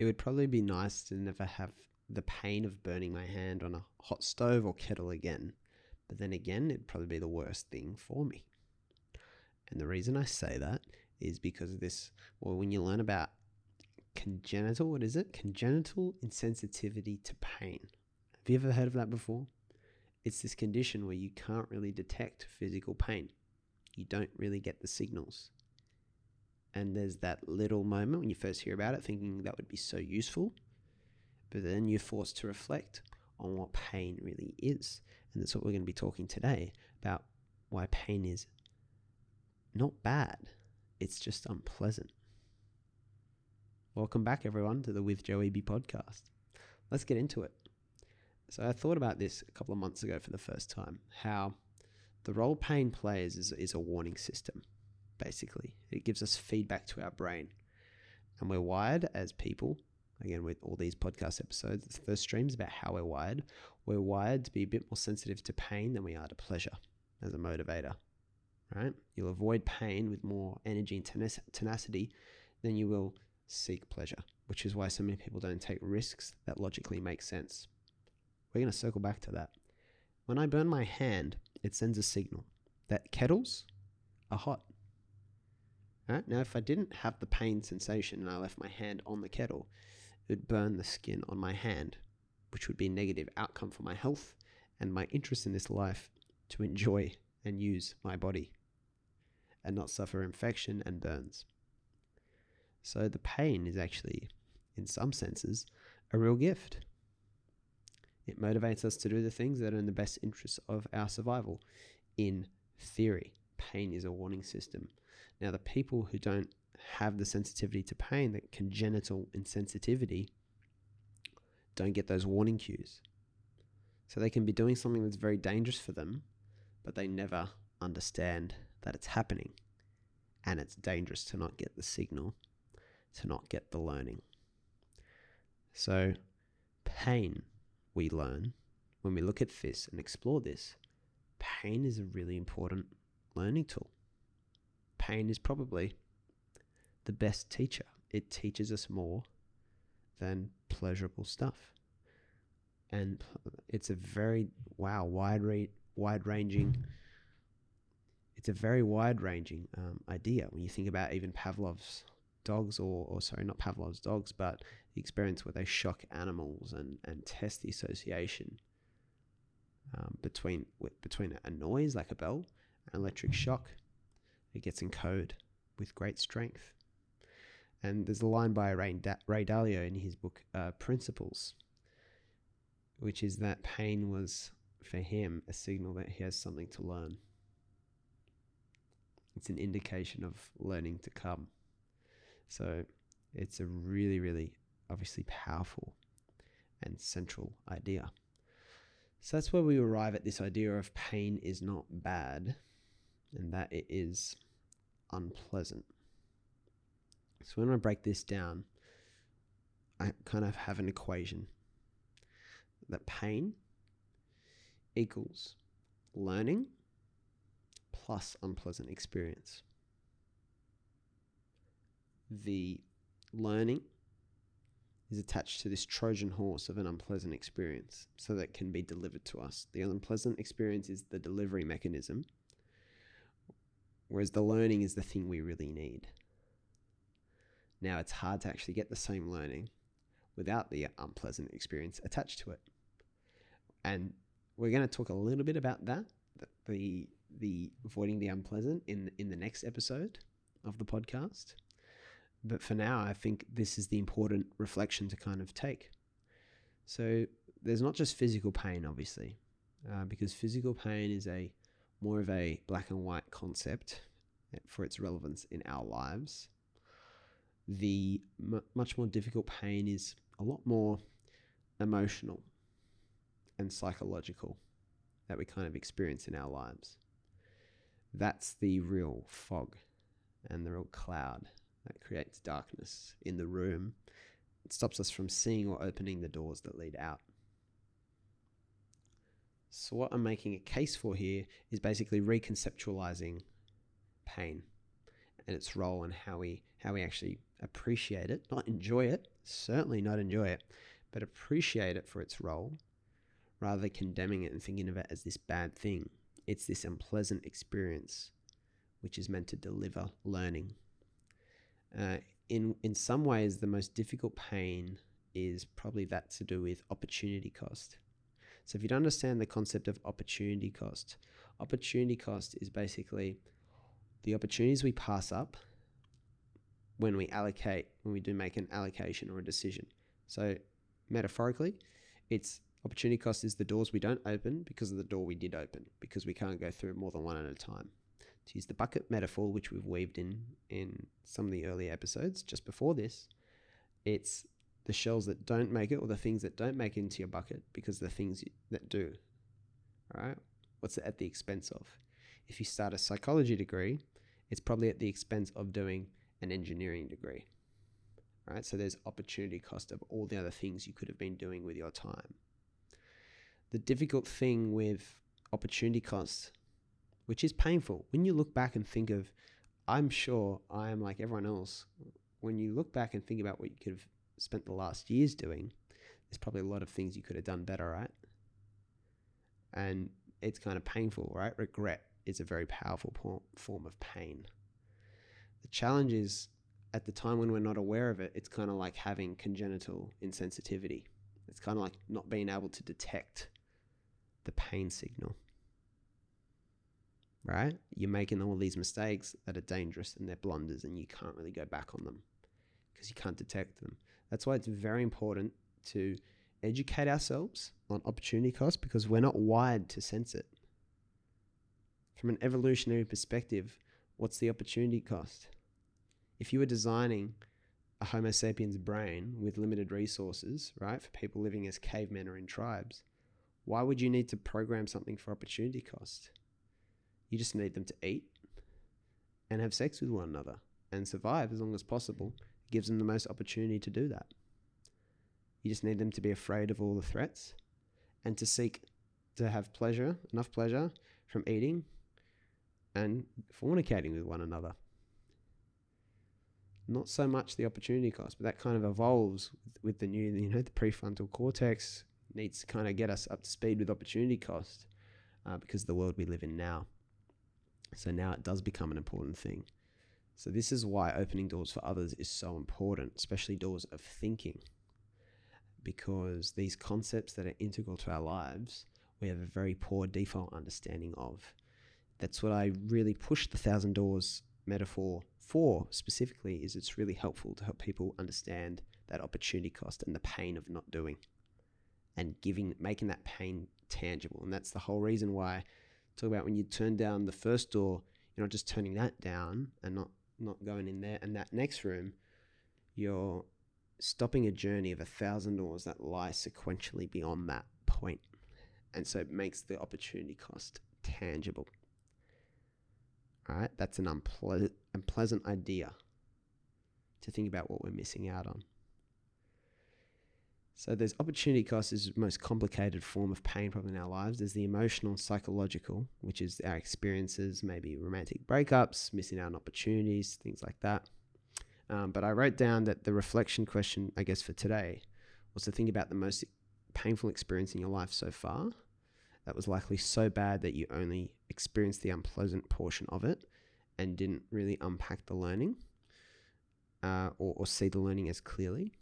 it would probably be nice to never have the pain of burning my hand on a hot stove or kettle again. But then again, it'd probably be the worst thing for me. And the reason I say that is because of this. Well, when you learn about congenital, what is it? Congenital insensitivity to pain. Have you ever heard of that before? It's this condition where you can't really detect physical pain. You don't really get the signals. And there's that little moment when you first hear about it thinking that would be so useful. But then you're forced to reflect on what pain really is. And that's what we're going to be talking today about why pain is not bad, it's just unpleasant. Welcome back, everyone, to the With Joe Eby podcast. Let's get into it. So, I thought about this a couple of months ago for the first time how the role pain plays is, is a warning system, basically. It gives us feedback to our brain. And we're wired as people, again, with all these podcast episodes, the first stream is about how we're wired. We're wired to be a bit more sensitive to pain than we are to pleasure as a motivator, right? You'll avoid pain with more energy and tenacity than you will seek pleasure, which is why so many people don't take risks that logically make sense. We're going to circle back to that. When I burn my hand, it sends a signal that kettles are hot. Right? Now, if I didn't have the pain sensation and I left my hand on the kettle, it would burn the skin on my hand, which would be a negative outcome for my health and my interest in this life to enjoy and use my body and not suffer infection and burns. So the pain is actually, in some senses, a real gift. It motivates us to do the things that are in the best interest of our survival. In theory, pain is a warning system. Now, the people who don't have the sensitivity to pain, that congenital insensitivity, don't get those warning cues. So they can be doing something that's very dangerous for them, but they never understand that it's happening. And it's dangerous to not get the signal, to not get the learning. So, pain we learn when we look at this and explore this, pain is a really important learning tool. Pain is probably the best teacher. It teaches us more than pleasurable stuff. And it's a very wow wide wide ranging. It's a very wide ranging um, idea when you think about even Pavlov's dogs, or, or sorry, not Pavlov's dogs, but the experience where they shock animals and, and test the association um, between between a noise like a bell, an electric shock. It gets encoded with great strength. And there's a line by Ray, da- Ray Dalio in his book uh, Principles, which is that pain was for him a signal that he has something to learn. It's an indication of learning to come. So it's a really, really obviously powerful and central idea. So that's where we arrive at this idea of pain is not bad and that it is unpleasant. So when I break this down, I kind of have an equation that pain equals learning plus unpleasant experience the learning is attached to this Trojan horse of an unpleasant experience so that can be delivered to us. The unpleasant experience is the delivery mechanism, whereas the learning is the thing we really need. Now, it's hard to actually get the same learning without the unpleasant experience attached to it. And we're going to talk a little bit about that, the the avoiding the unpleasant in in the next episode of the podcast. But for now, I think this is the important reflection to kind of take. So there's not just physical pain, obviously, uh, because physical pain is a more of a black and white concept for its relevance in our lives. The m- much more difficult pain is a lot more emotional and psychological that we kind of experience in our lives. That's the real fog and the real cloud that creates darkness in the room. It stops us from seeing or opening the doors that lead out. So, what I'm making a case for here is basically reconceptualizing pain and its role and how we how we actually appreciate it, not enjoy it, certainly not enjoy it, but appreciate it for its role rather than condemning it and thinking of it as this bad thing. It's this unpleasant experience which is meant to deliver learning. Uh, in, in some ways, the most difficult pain is probably that to do with opportunity cost. So, if you don't understand the concept of opportunity cost, opportunity cost is basically the opportunities we pass up when we allocate, when we do make an allocation or a decision. So, metaphorically, it's opportunity cost is the doors we don't open because of the door we did open, because we can't go through more than one at a time. To use the bucket metaphor, which we've weaved in in some of the earlier episodes just before this, it's the shells that don't make it or the things that don't make into your bucket because the things that do. All right? What's it at the expense of? If you start a psychology degree, it's probably at the expense of doing an engineering degree. Right? So there's opportunity cost of all the other things you could have been doing with your time. The difficult thing with opportunity cost, which is painful, when you look back and think of, I'm sure I am like everyone else. When you look back and think about what you could have spent the last years doing, there's probably a lot of things you could have done better at. And it's kind of painful, right? Regret is a very powerful form of pain. The challenge is at the time when we're not aware of it, it's kind of like having congenital insensitivity. It's kind of like not being able to detect the pain signal. Right? You're making all these mistakes that are dangerous and they're blunders, and you can't really go back on them because you can't detect them. That's why it's very important to educate ourselves on opportunity cost because we're not wired to sense it. From an evolutionary perspective, what's the opportunity cost? If you were designing a Homo sapiens brain with limited resources, right, for people living as cavemen or in tribes, why would you need to program something for opportunity cost? You just need them to eat and have sex with one another and survive as long as possible. It gives them the most opportunity to do that. You just need them to be afraid of all the threats and to seek to have pleasure, enough pleasure from eating and fornicating with one another. Not so much the opportunity cost, but that kind of evolves with, the new, you know, the prefrontal cortex needs to kind of get us up to speed with opportunity cost uh, because the world we live in now. So now it does become an important thing. So this is why opening doors for others is so important, especially doors of thinking, because these concepts that are integral to our lives, we have a very poor default understanding of. That's what I really push the thousand doors metaphor for specifically is it's really helpful to help people understand that opportunity cost and the pain of not doing and giving making that pain tangible. And that's the whole reason why I talk about when you turn down the first door you're not just turning that down and not not going in there and that next room you're stopping a journey of a thousand doors that lie sequentially beyond that point. And so it makes the opportunity cost tangible all right, that's an unple- unpleasant idea to think about what we're missing out on. So there's opportunity cost is the most complicated form of pain problem in our lives. There's the emotional psychological, which is our experiences, maybe romantic breakups, missing out on opportunities, things like that. Um, but I wrote down that the reflection question, I guess, for today was to think about the most painful experience in your life so far that was likely so bad that you only experienced the unpleasant portion of it and didn't really unpack the learning uh, or, or see the learning as clearly.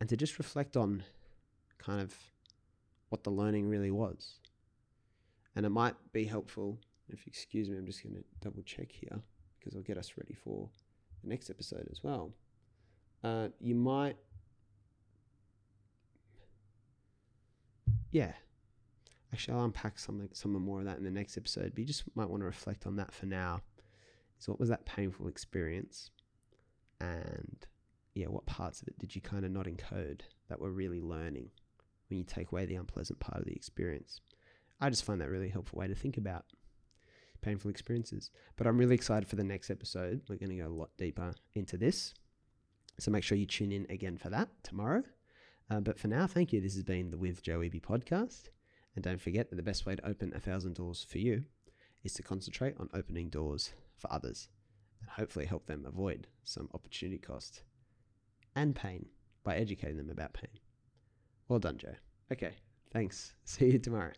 And to just reflect on kind of what the learning really was. And it might be helpful, if you excuse me, I'm just going to double check here because I'll get us ready for the next episode as well. Uh, you might, yeah, Actually, I'll unpack some some more of that in the next episode. But you just might want to reflect on that for now. So, what was that painful experience? And yeah, what parts of it did you kind of not encode that were really learning when you take away the unpleasant part of the experience? I just find that really helpful way to think about painful experiences. But I'm really excited for the next episode. We're going to go a lot deeper into this. So make sure you tune in again for that tomorrow. Uh, but for now, thank you. This has been the With Joe Eby podcast. And don't forget that the best way to open a thousand doors for you is to concentrate on opening doors for others and hopefully help them avoid some opportunity cost and pain by educating them about pain. Well done, Joe. Okay, thanks. See you tomorrow.